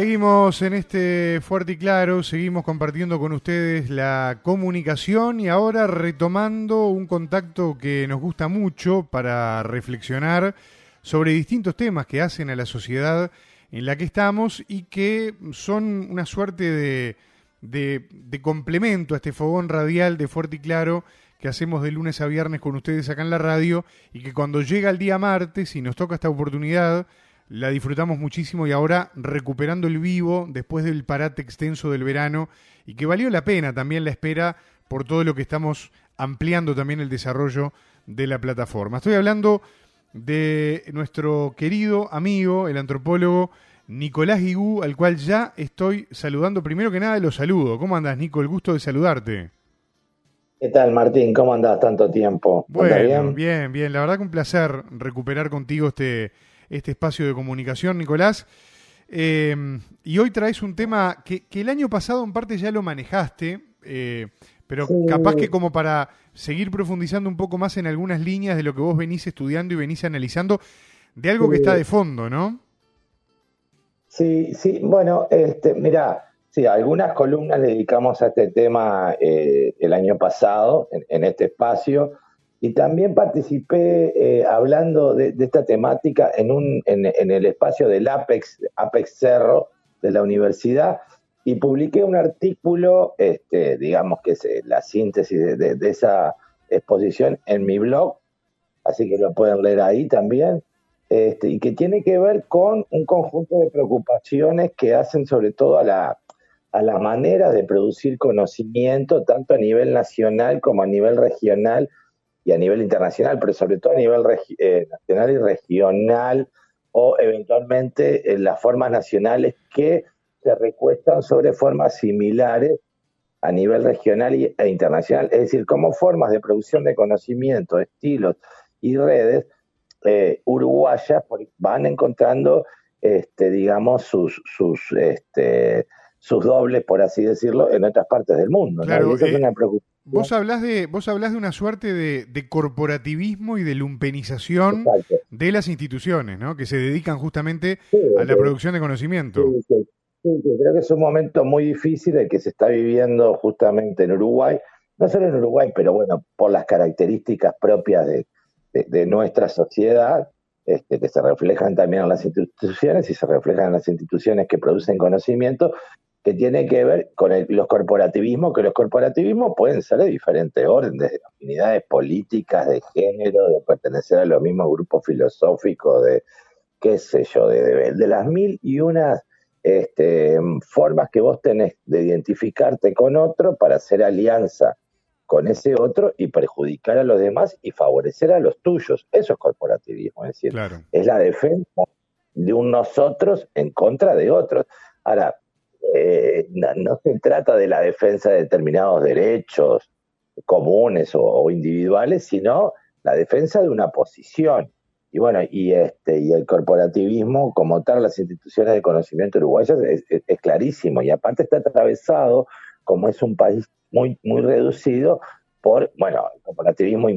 Seguimos en este fuerte y claro, seguimos compartiendo con ustedes la comunicación y ahora retomando un contacto que nos gusta mucho para reflexionar sobre distintos temas que hacen a la sociedad en la que estamos y que son una suerte de, de, complemento a este fogón radial de fuerte y claro que hacemos de lunes a viernes con ustedes acá en la radio y que cuando llega el día martes y nos toca esta oportunidad la disfrutamos muchísimo y ahora recuperando el vivo después del parate extenso del verano y que valió la pena también la espera por todo lo que estamos ampliando también el desarrollo de la plataforma. Estoy hablando de nuestro querido amigo, el antropólogo Nicolás Guigú, al cual ya estoy saludando. Primero que nada, lo saludo. ¿Cómo andas, Nico? El gusto de saludarte. ¿Qué tal, Martín? ¿Cómo andás tanto tiempo? Bueno, bien? bien, La verdad que un placer recuperar contigo este, este espacio de comunicación, Nicolás. Eh, y hoy traes un tema que, el año pasado en parte ya lo manejaste, eh, pero capaz que como para seguir profundizando un poco más en algunas líneas de lo que vos venís estudiando y venís analizando, de algo que está de fondo, ¿no? Sí, sí, bueno, este, mira, sí, algunas columnas le dedicamos a este tema eh, el año pasado en este espacio. Y también participé eh, hablando de, esta temática en, un, en, el espacio del Apex, Apex Cerro de la universidad y publiqué un artículo, este, digamos que es eh, la síntesis de, esa exposición en mi blog, así que lo pueden leer ahí también, este, y que tiene que ver con un conjunto de preocupaciones que hacen sobre todo a la, a la manera de producir conocimiento, tanto a nivel nacional como a nivel regional, y a nivel internacional, pero sobre todo a nivel eh, nacional y regional o eventualmente en las formas nacionales que se recuestan sobre formas similares a nivel regional e internacional. Es decir, como formas de producción de conocimiento, estilos y redes eh, uruguayas van encontrando, este, digamos, sus, sus, este, sus dobles, por así decirlo, en otras partes del mundo. Claro, eh, una preocupación Vos hablás de, vos hablás de una suerte de, corporativismo y de lumpenización de las instituciones, ¿no? Que se dedican justamente a la producción de conocimiento. Sí, creo que es un momento muy difícil el que se está viviendo justamente en Uruguay, no solo en Uruguay, pero bueno, por las características propias de, nuestra sociedad, este, que se reflejan también en las instituciones y se reflejan en las instituciones que producen conocimiento, que tiene que ver con los corporativismos, que los corporativismos pueden ser de diferentes órdenes, de afinidades políticas, de género, de pertenecer a los mismos grupos filosóficos, de qué sé yo, de, de, las mil y unas este, formas que vos tenés de identificarte con otro para hacer alianza con ese otro y perjudicar a los demás y favorecer a los tuyos. Eso es corporativismo, es decir, es la defensa de un nosotros en contra de otros. Ahora, eh, no, se trata de la defensa de determinados derechos comunes o, individuales, sino la defensa de una posición. Y bueno, y este y el corporativismo, como tal, las instituciones de conocimiento uruguayas es, clarísimo. Y aparte está atravesado, como es un país muy, muy reducido, por, bueno, el corporativismo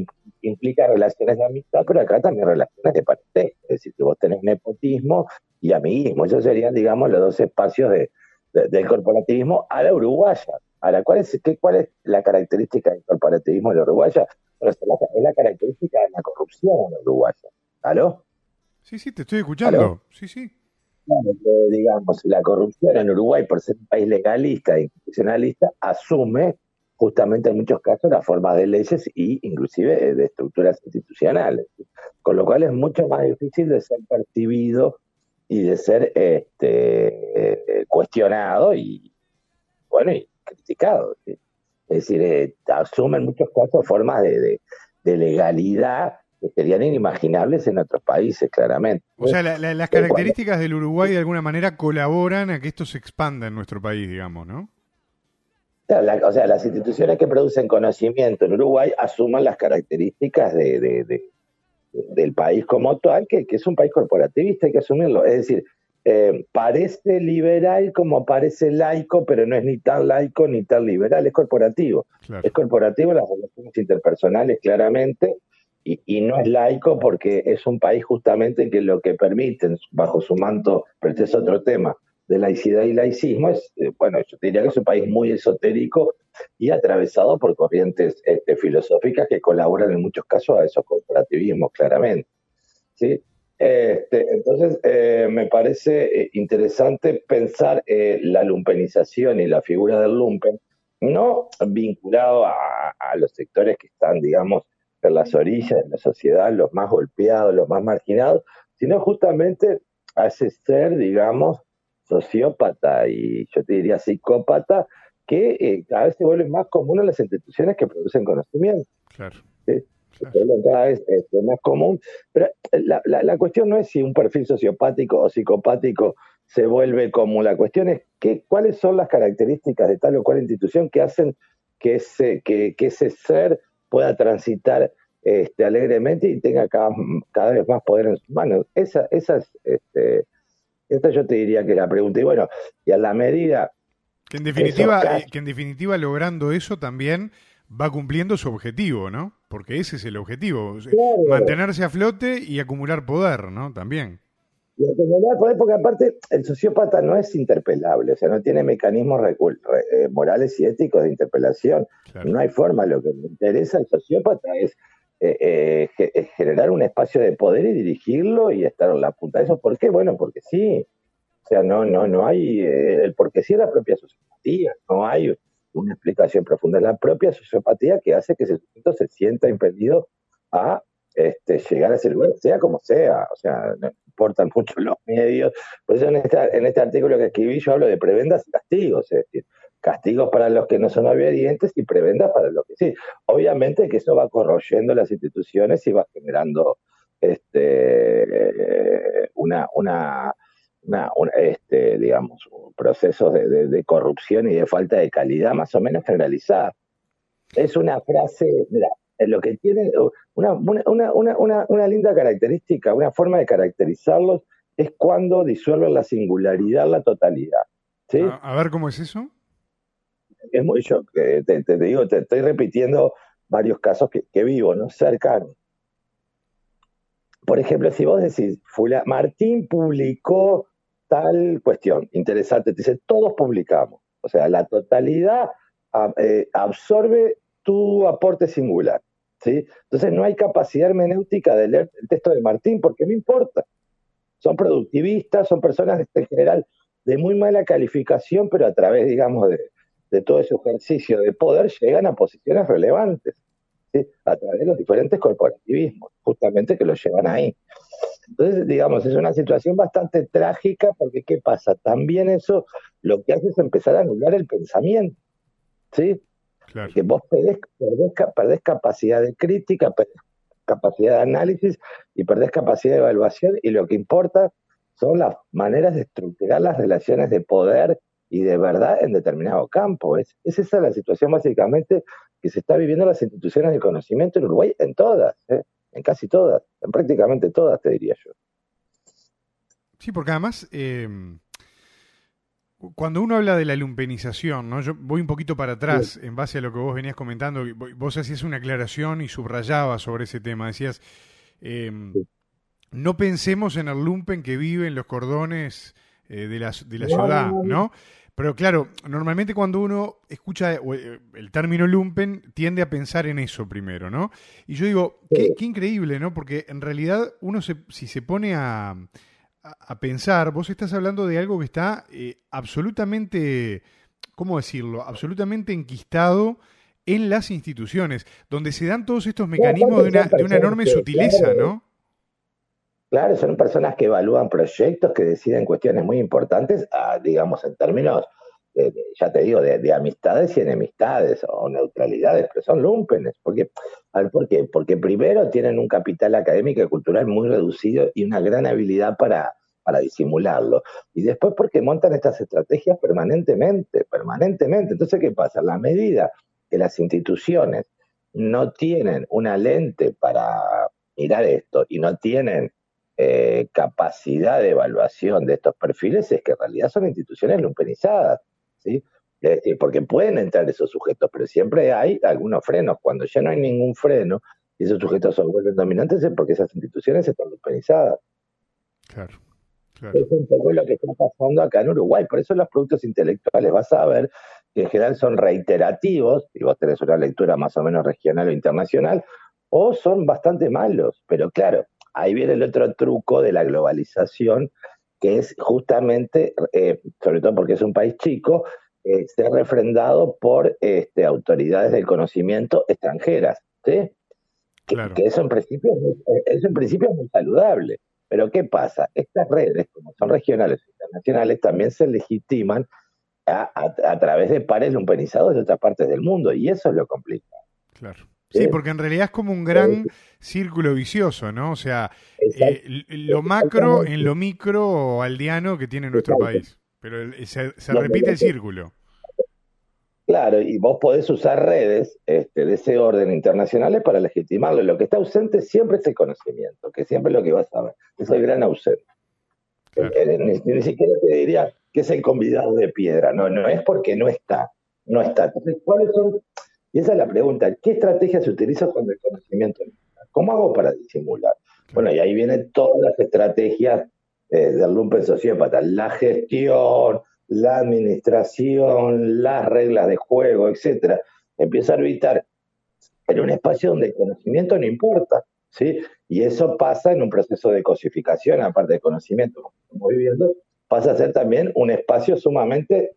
implica relaciones de amistad, pero acá también relaciones de parentesco. Es decir, que vos tenés nepotismo y amiguismo. Esos serían, digamos, los dos espacios de, del corporativismo a la uruguaya. Ahora, ¿cuál es, qué, ¿cuál es la característica del corporativismo de la uruguaya? es la, característica de la corrupción en la uruguaya. ¿Aló? Sí, sí, te estoy escuchando. Sí, sí. digamos, la corrupción en Uruguay, por ser un país legalista e institucionalista, asume justamente en muchos casos las formas de leyes e inclusive de estructuras institucionales. Con lo cual es mucho más difícil de ser percibido y de ser este, cuestionado y, bueno, y criticado. Es decir, eh, asumen en muchos casos formas de, legalidad que serían inimaginables en otros países, claramente. O sea, las características del Uruguay de alguna manera colaboran a que esto se expanda en nuestro país, digamos, ¿no? o sea, las instituciones que producen conocimiento en Uruguay asuman las características de, del país como tal, que, es un país corporativista, hay que asumirlo. Es decir, eh, parece liberal como parece laico, pero no es ni tan laico ni tan liberal, es corporativo. Es corporativo las relaciones interpersonales, claramente, y, no es laico porque es un país justamente que lo que permiten, bajo su manto, pero este es otro tema, de laicidad y laicismo, es, eh, bueno, yo diría que es un país muy esotérico y atravesado por corrientes este, filosóficas que colaboran en muchos casos a esos corporativismos, claramente. ¿sí? Este, entonces, eh, me parece eh, interesante pensar la lumpenización y la figura del lumpen, no vinculado a, los sectores que están, digamos, en las orillas de la sociedad, los más golpeados, los más marginados, sino justamente a ese ser, digamos, sociópata y yo te diría psicópata, que eh, cada vez se vuelve más común en las instituciones que producen conocimiento. Claro. Cada vez es más común. Pero la, la, cuestión no es si un perfil sociopático o psicopático se vuelve común. La cuestión es que, cuáles son las características de tal o cual institución que hacen que ese, que, que ese ser pueda transitar este, alegremente y tenga cada, cada vez más poder en sus manos. Esa, esa es, este, esta yo te diría que la pregunta. Y bueno, y a la medida... Que en definitiva, eh, que en definitiva logrando eso también va cumpliendo su objetivo, ¿no? Porque ese es el objetivo, mantenerse a flote y acumular poder, ¿no? También. Y acumular poder, porque aparte el sociópata no es interpelable, o sea, no tiene mecanismos eh, morales y éticos de interpelación. No hay forma, lo que le interesa al sociópata es eh, eh, generar un espacio de poder y dirigirlo y estar en la punta de eso. ¿Por qué? Bueno, porque sí. O sea, no, no, no hay, eh, el porque sí es la propia sociopatía, no hay una explicación profunda. Es la propia sociopatía que hace que ese sujeto se sienta impedido a este, llegar a ese lugar, sea como sea. O sea, no importan mucho los medios. Por eso en este, en este artículo que escribí yo hablo de prebendas y castigos. Es decir, castigos para los que no son obedientes y prebendas para los que sí. Obviamente que eso va corroyendo las instituciones y va generando este una, una, este, digamos, procesos de, de, corrupción y de falta de calidad más o menos generalizada. Es una frase, mira, lo que tiene una, una, una, una, linda característica, una forma de caracterizarlos es cuando disuelven la singularidad, la totalidad. ¿sí? a ver cómo es eso es muy yo te, te, digo, te estoy repitiendo varios casos que, vivo, ¿no? Cercanos. Por ejemplo, si vos decís, Martín publicó tal cuestión, interesante, te dice, todos publicamos. O sea, la totalidad eh, absorbe tu aporte singular. ¿sí? Entonces no hay capacidad hermenéutica de leer el texto de Martín porque no importa. Son productivistas, son personas en general de muy mala calificación, pero a través, digamos, de, de todo ese ejercicio de poder llegan a posiciones relevantes, a través de los diferentes corporativismos, justamente que los llevan ahí. Entonces, digamos, es una situación bastante trágica porque ¿qué pasa? También eso lo que hace es empezar a anular el pensamiento, ¿sí? Que vos perdés, perdés, capacidad de crítica, perdés capacidad de análisis y perdés capacidad de evaluación y lo que importa son las maneras de estructurar las relaciones de poder y de verdad en determinado campo. Es, es esa la situación básicamente que se está viviendo en las instituciones de conocimiento en Uruguay, en todas, ¿eh? En casi todas, en prácticamente todas, te diría yo. Sí, porque además, eh, cuando uno habla de la lumpenización, ¿no? yo voy un poquito para atrás en base a lo que vos venías comentando, vos hacías una aclaración y subrayabas sobre ese tema, decías, eh, no pensemos en el lumpen que vive en los cordones de la, de la ciudad, ¿no? Pero claro, normalmente cuando uno escucha eh, el término lumpen, tiende a pensar en eso primero, ¿no? Y yo digo, qué, increíble, ¿no? Porque en realidad uno se, si se pone a, a, pensar, vos estás hablando de algo que está eh, absolutamente, ¿cómo decirlo? Absolutamente enquistado en las instituciones, donde se dan todos estos mecanismos de una, de una enorme sutileza, ¿no? Claro, son personas que evalúan proyectos, que deciden cuestiones muy importantes, ah, digamos, en términos, ya te digo, de, amistades y enemistades o neutralidades, pero son lumpenes. Porque, ¿Por qué? Porque primero tienen un capital académico y cultural muy reducido y una gran habilidad para, para disimularlo. Y después porque montan estas estrategias permanentemente, permanentemente. Entonces, ¿qué pasa? A la medida que las instituciones no tienen una lente para mirar esto y no tienen eh, capacidad de evaluación de estos perfiles es que en realidad son instituciones lumpenizadas, ¿sí? porque pueden entrar esos sujetos, pero siempre hay algunos frenos. Cuando ya no hay ningún freno y esos sujetos se vuelven dominantes es porque esas instituciones están lumpenizadas. Claro, Es un poco lo que está pasando acá en Uruguay. Por eso los productos intelectuales vas a ver que en general son reiterativos, y vos tenés una lectura más o menos regional o internacional, o son bastante malos. Pero claro, ahí viene el otro truco de la globalización, que es justamente, eh, sobre todo porque es un país chico, eh, ser refrendado por este, autoridades del conocimiento extranjeras. ¿sí? Que, eso, en principio, eso en principio es muy saludable. Pero ¿qué pasa? Estas redes, como son regionales e internacionales, también se legitiman a, través de pares lumpenizados de otras partes del mundo, y eso es lo complicado. Claro. Sí, porque en realidad es como un gran círculo vicioso, ¿no? O sea, eh, lo macro en lo micro aldeano que tiene nuestro país. Pero se, repite el círculo. Claro, y vos podés usar redes este, de ese orden internacionales para legitimarlo. Lo que está ausente siempre es el conocimiento, que siempre es lo que vas a ver. Es el gran ausente. Eh, eh, ni, siquiera te diría que es el convidado de piedra. No, no es porque no está. No está. Entonces, ¿cuáles son y esa es la pregunta, ¿qué estrategia se utiliza cuando el conocimiento? ¿Cómo hago para disimular? Bueno, y ahí vienen todas las estrategias eh, del lumpen sociópata, la gestión, la administración, las reglas de juego, etcétera. Empieza a orbitar en un espacio donde el conocimiento no importa, ¿sí? Y eso pasa en un proceso de cosificación, aparte de conocimiento, como estamos viviendo, pasa a ser también un espacio sumamente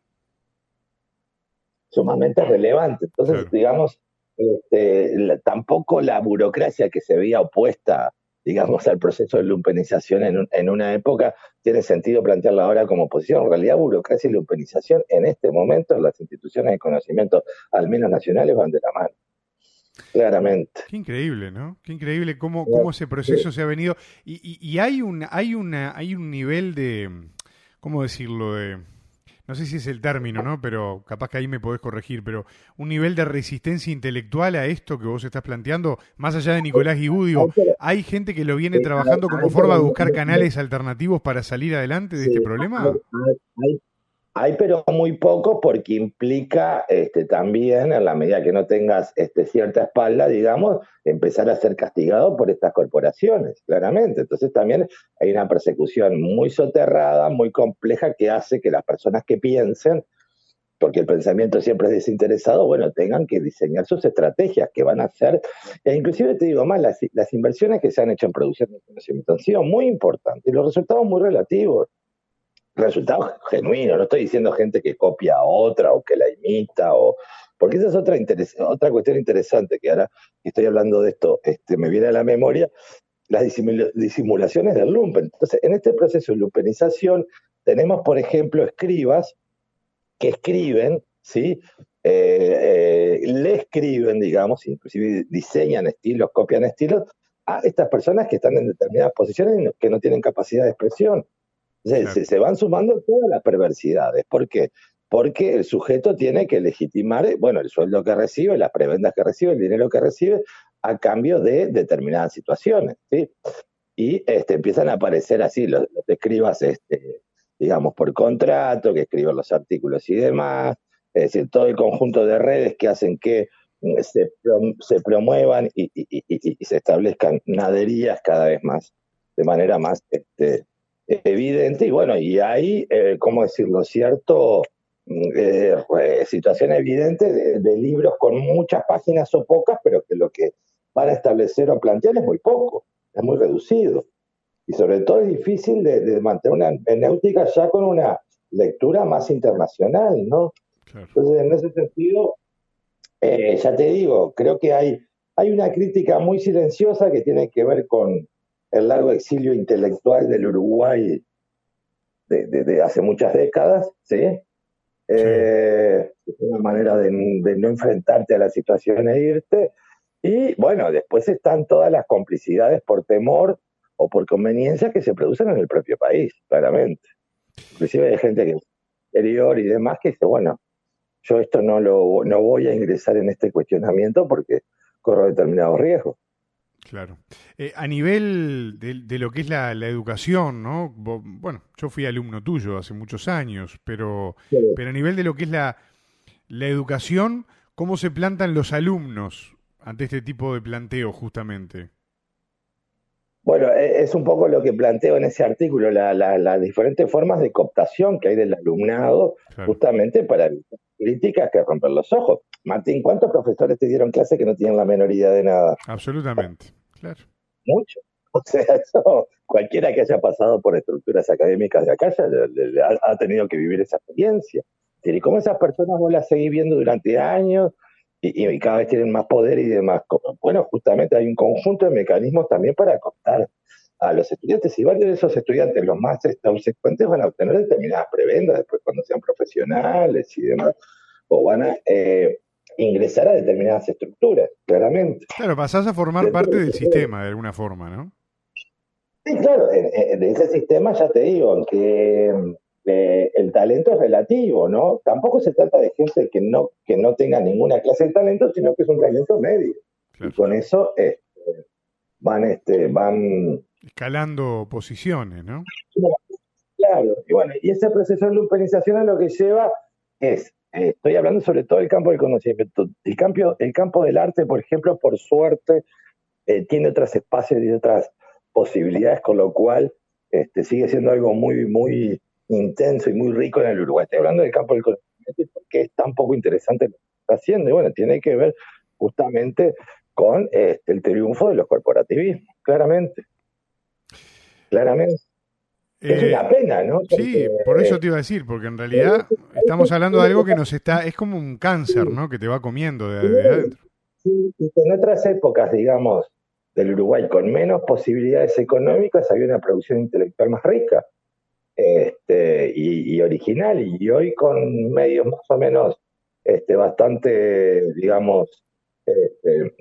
sumamente relevante. Entonces, digamos, este, tampoco la burocracia que se veía opuesta, digamos, al proceso de lumpenización en, en, una época, tiene sentido plantearla ahora como posición. En realidad, burocracia y lumpenización en este momento, las instituciones de conocimiento, al menos nacionales, van de la mano. Claramente. Qué increíble, ¿no? Qué increíble cómo, cómo ese proceso se ha venido. Y, y, y hay, un, hay, una, hay un nivel de, ¿cómo decirlo? De no sé si es el término, ¿no? Pero capaz que ahí me podés corregir, pero un nivel de resistencia intelectual a esto que vos estás planteando, más allá de Nicolás Guibudio, ¿hay gente que lo viene trabajando como forma de buscar canales alternativos para salir adelante de este problema? Hay, pero muy poco porque implica este, también, en la medida que no tengas este, cierta espalda, digamos, empezar a ser castigado por estas corporaciones, claramente. Entonces también hay una persecución muy soterrada, muy compleja, que hace que las personas que piensen, porque el pensamiento siempre es desinteresado, bueno, tengan que diseñar sus estrategias que van a hacer, e inclusive te digo más, las, las inversiones que se han hecho en producción de conocimiento han sido muy importantes y los resultados muy relativos resultados genuinos, no estoy diciendo gente que copia a otra o que la imita, o porque esa es otra, otra cuestión interesante que ahora que estoy hablando de esto, este, me viene a la memoria, las disimulaciones del lumpen. Entonces, en este proceso de lumpenización tenemos, por ejemplo, escribas que escriben, ¿sí? Eh, eh, le escriben, digamos, inclusive diseñan estilos, copian estilos a estas personas que están en determinadas posiciones que no tienen capacidad de expresión. Se, van sumando todas las perversidades. ¿Por qué? Porque el sujeto tiene que legitimar, bueno, el sueldo que recibe, las prebendas que recibe, el dinero que recibe, a cambio de determinadas situaciones, ¿sí? Y este, empiezan a aparecer así los, escribas, este, digamos, por contrato, que escriben los artículos y demás, es decir, todo el conjunto de redes que hacen que mm, se, se promuevan y, y, se establezcan naderías cada vez más, de manera más este, evidente y bueno, y hay, eh, ¿cómo decirlo?, cierto, mm, eh, situación evidente de, libros con muchas páginas o pocas, pero que lo que van a establecer o plantear es muy poco, es muy reducido. Y sobre todo es difícil de, mantener una hermenéutica ya con una lectura más internacional, ¿no? Entonces, en ese sentido, eh, ya te digo, creo que hay, hay una crítica muy silenciosa que tiene que ver con, el largo exilio intelectual del Uruguay de, hace muchas décadas, ¿sí? Eh, es una manera de, no enfrentarte a la situación e irte. Y bueno, después están todas las complicidades por temor o por conveniencia que se producen en el propio país, claramente. Inclusive hay gente que es exterior y demás que dice, bueno, yo esto no, lo, no voy a ingresar en este cuestionamiento porque corro determinados riesgos. Claro. Eh, a nivel de, lo que es la, educación, ¿no? Bueno, yo fui alumno tuyo hace muchos años, pero, pero a nivel de lo que es la, la educación, ¿cómo se plantan los alumnos ante este tipo de planteo justamente? Bueno, e, es un poco lo que planteo en ese artículo, las diferentes formas de cooptación que hay del alumnado, justamente para críticas que romper los ojos. Martín, ¿cuántos profesores te dieron clase que no tienen la menor idea de nada? Absolutamente, claro. Mucho. O sea, eso, cualquiera que haya pasado por estructuras académicas de acá ya ha, tenido que vivir esa experiencia. Y cómo esas personas vos las seguís viendo durante años y, cada vez tienen más poder y demás. Bueno, justamente hay un conjunto de mecanismos también para contar a los estudiantes y varios de esos estudiantes, los más subsecuentes, van a obtener determinadas prebendas después cuando sean profesionales y demás, o van a eh, ingresar a determinadas estructuras, claramente. Claro, pasás a formar parte del sistema de alguna forma, ¿no? Sí, claro, de ese sistema ya te digo, aunque el talento es relativo, ¿no? Tampoco se trata de gente que no, que no tenga ninguna clase de talento, sino que es un talento medio. Y con eso este, van, este, van escalando posiciones, ¿no? Claro, y bueno, y ese proceso de lumpenización a lo que lleva es, eh, estoy hablando sobre todo del campo del conocimiento, el campo, el campo del arte, por ejemplo, por suerte, eh, tiene otros espacios y otras posibilidades, con lo cual este, sigue siendo algo muy, muy intenso y muy rico en el Uruguay. Estoy hablando del campo del conocimiento y por qué es tan poco interesante lo que está haciendo. Y bueno, tiene que ver justamente con este, el triunfo de los corporativismos, claramente. Claramente. es una eh, pena, ¿no? sí, por eso te iba a decir, porque en realidad estamos hablando de algo que nos está, es como un cáncer, ¿no? Que te va comiendo de, adentro. Sí, en otras épocas, digamos, del Uruguay con menos posibilidades económicas había una producción intelectual más rica este, y, original, y hoy con medios más o menos este, bastante, digamos, este,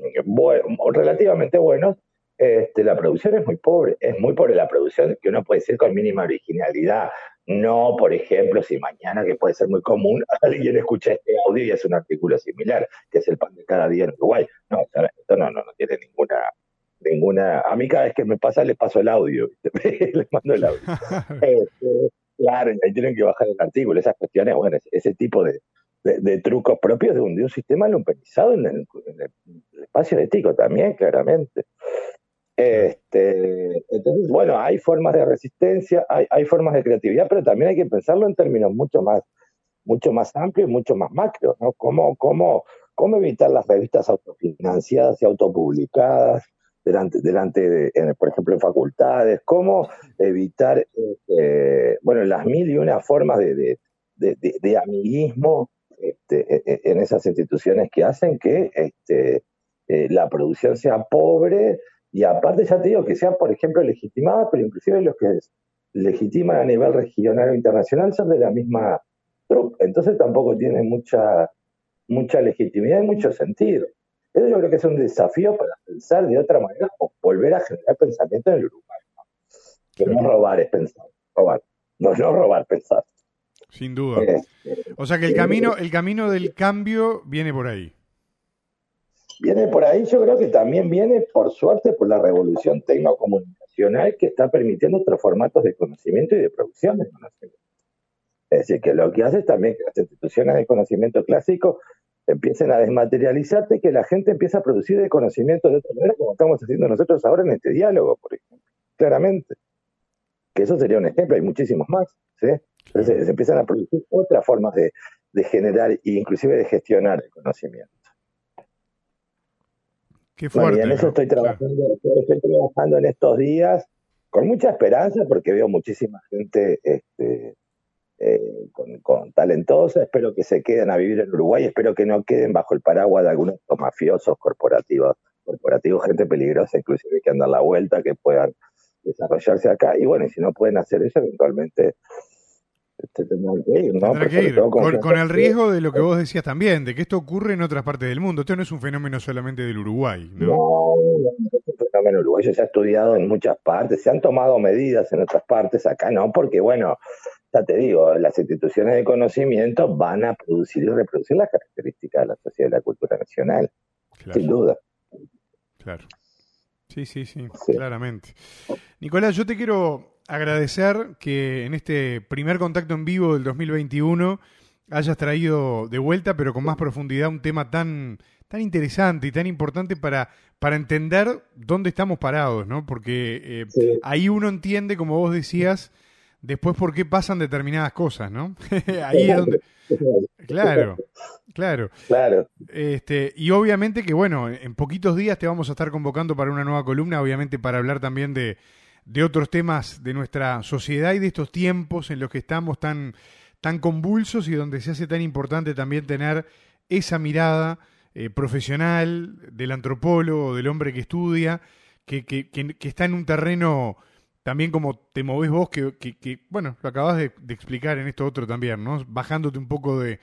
relativamente buenos, este, la producción es muy pobre, es muy pobre la producción que uno puede decir con mínima originalidad. No, por ejemplo, si mañana, que puede ser muy común, alguien escucha este audio y hace un artículo similar, que es el pan de cada día en Uruguay. No, esto no, no, no tiene ninguna, ninguna. A mí cada vez que me pasa le paso el audio, le mando el audio. Este, claro, ahí tienen que bajar el artículo, esas cuestiones, bueno, ese tipo de, de, trucos propios de un, de un sistema lumpenizado en el, en el espacio ético también, claramente. Este, entonces, bueno, hay formas de resistencia, hay, hay, formas de creatividad, pero también hay que pensarlo en términos mucho más, mucho más amplios y mucho más macro, ¿no? ¿Cómo, cómo, cómo evitar las revistas autofinanciadas y autopublicadas delante, delante de, por ejemplo, en facultades? ¿Cómo evitar, este, bueno, las mil y una formas de, amiguismo este, e, e, en esas instituciones que hacen que este, eh, la producción sea pobre? Y aparte ya te digo que sean, por ejemplo, legitimadas, pero inclusive los que legitiman a nivel regional o internacional son de la misma. Entonces tampoco tiene mucha, mucha legitimidad y mucho sentido. Eso yo creo que es un desafío para pensar de otra manera o volver a generar pensamiento en el Uruguay. Pero no robar es pensar, robar. No, no robar, pensar. Sin duda. Eh, o sea que el eh, camino, el camino del cambio viene por ahí. Viene por ahí, yo creo que también viene, por suerte, por la revolución tecnocomunicacional que está permitiendo otros formatos de conocimiento y de producción de conocimiento. Es decir, que lo que hace es también que las instituciones de conocimiento clásico empiecen a desmaterializarse y que la gente empiece a producir de conocimiento de otra manera, como estamos haciendo nosotros ahora en este diálogo, por ejemplo, claramente. Que eso sería un ejemplo, hay muchísimos más. ¿sí? Entonces se empiezan a producir otras formas de, de generar e inclusive de gestionar el conocimiento. Qué fuerte. y en eso estoy trabajando, estoy trabajando en estos días con mucha esperanza porque veo muchísima gente este, eh, con, talentosa. Espero que se queden a vivir en Uruguay. Espero que no queden bajo el paraguas de algunos mafiosos corporativos, corporativos, gente peligrosa, inclusive que andan la vuelta, que puedan desarrollarse acá. Y bueno, y si no pueden hacer eso, eventualmente este, Con, el riesgo de lo que vos decías también, de que esto ocurre en otras partes del mundo. Esto no es un fenómeno solamente del Uruguay, ¿no? No, no es un fenómeno uruguayo. Se ha estudiado en muchas partes, se han tomado medidas en otras partes. Acá no, porque bueno, ya te digo, las instituciones de conocimiento van a producir y reproducir las características de la sociedad y la cultura nacional, sin duda. Claro. sí, sí, sí, claramente. Nicolás, yo te quiero agradecer que en este primer contacto en vivo del 2021 hayas traído de vuelta, pero con más profundidad, un tema tan, tan interesante y tan importante para, para entender dónde estamos parados, ¿no? Porque eh, ahí uno entiende, como vos decías, después por qué pasan determinadas cosas, ¿no? ahí es donde... Claro, claro. Claro. Este, y obviamente que, bueno, en poquitos días te vamos a estar convocando para una nueva columna, obviamente para hablar también de, de otros temas de nuestra sociedad y de estos tiempos en los que estamos tan, tan convulsos y donde se hace tan importante también tener esa mirada eh, profesional del antropólogo, del hombre que estudia, que, que, que, está en un terreno también como te movés vos, que, que bueno, lo acabas de, explicar en esto otro también, ¿no? Bajándote un poco de,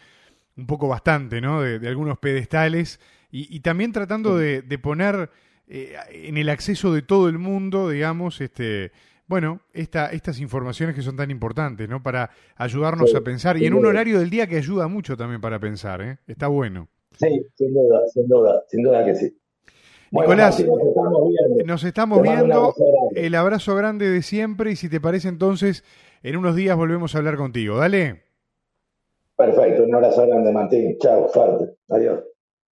un poco bastante, ¿no? De, algunos pedestales y, y también tratando de, de poner eh, en el acceso de todo el mundo, digamos, este, bueno, esta, estas informaciones que son tan importantes, ¿no? Para ayudarnos a pensar y en un horario del día que ayuda mucho también para pensar, ¿eh? Está bueno. Sí, sin duda, sin duda, sin duda que sí. Nicolás, nos estamos viendo. El abrazo grande de siempre y si te parece entonces, en unos días volvemos a hablar contigo. Dale. Perfecto, un abrazo grande, Martín. Chao, fuerte. Adiós.